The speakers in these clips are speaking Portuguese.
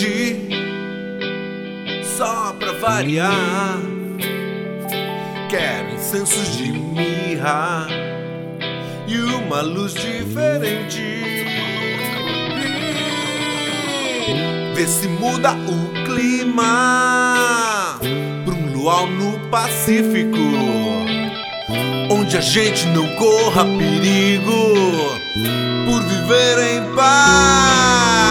hoje, só pra variar. Quero incensos de mirra e uma luz diferente. Vê se muda o clima pra um luau no Pacífico, onde a gente não corra perigo por viver em paz.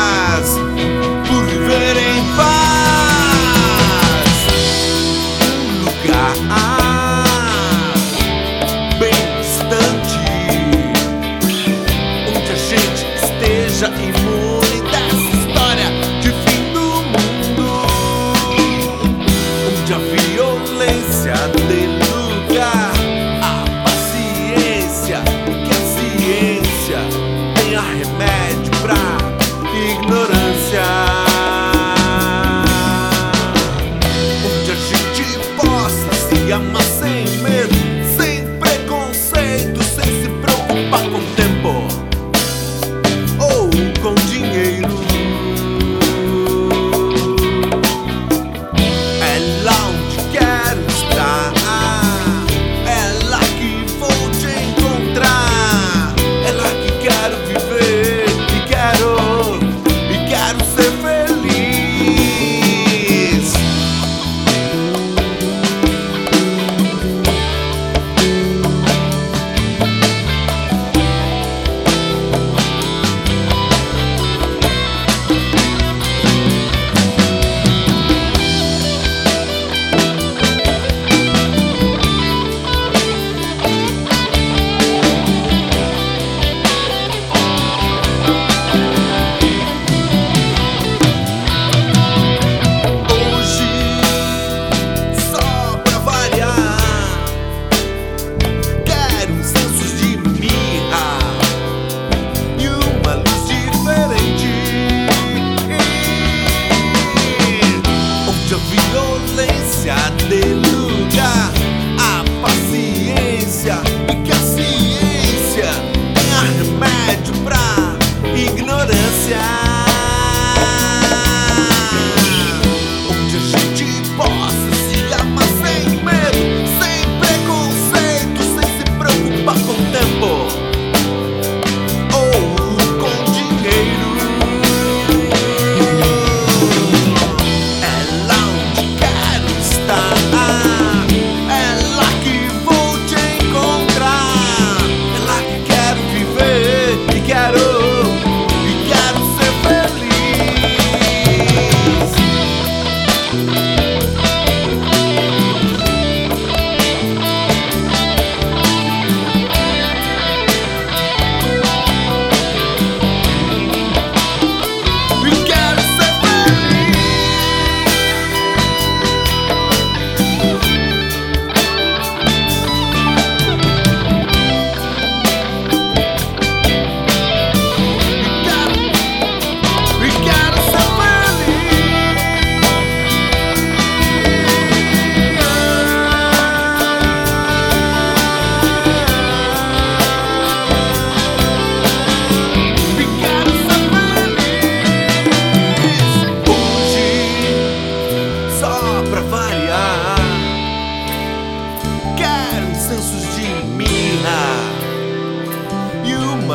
violência.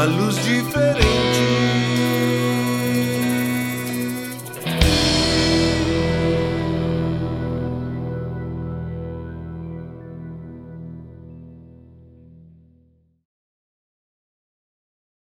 A luz diferente.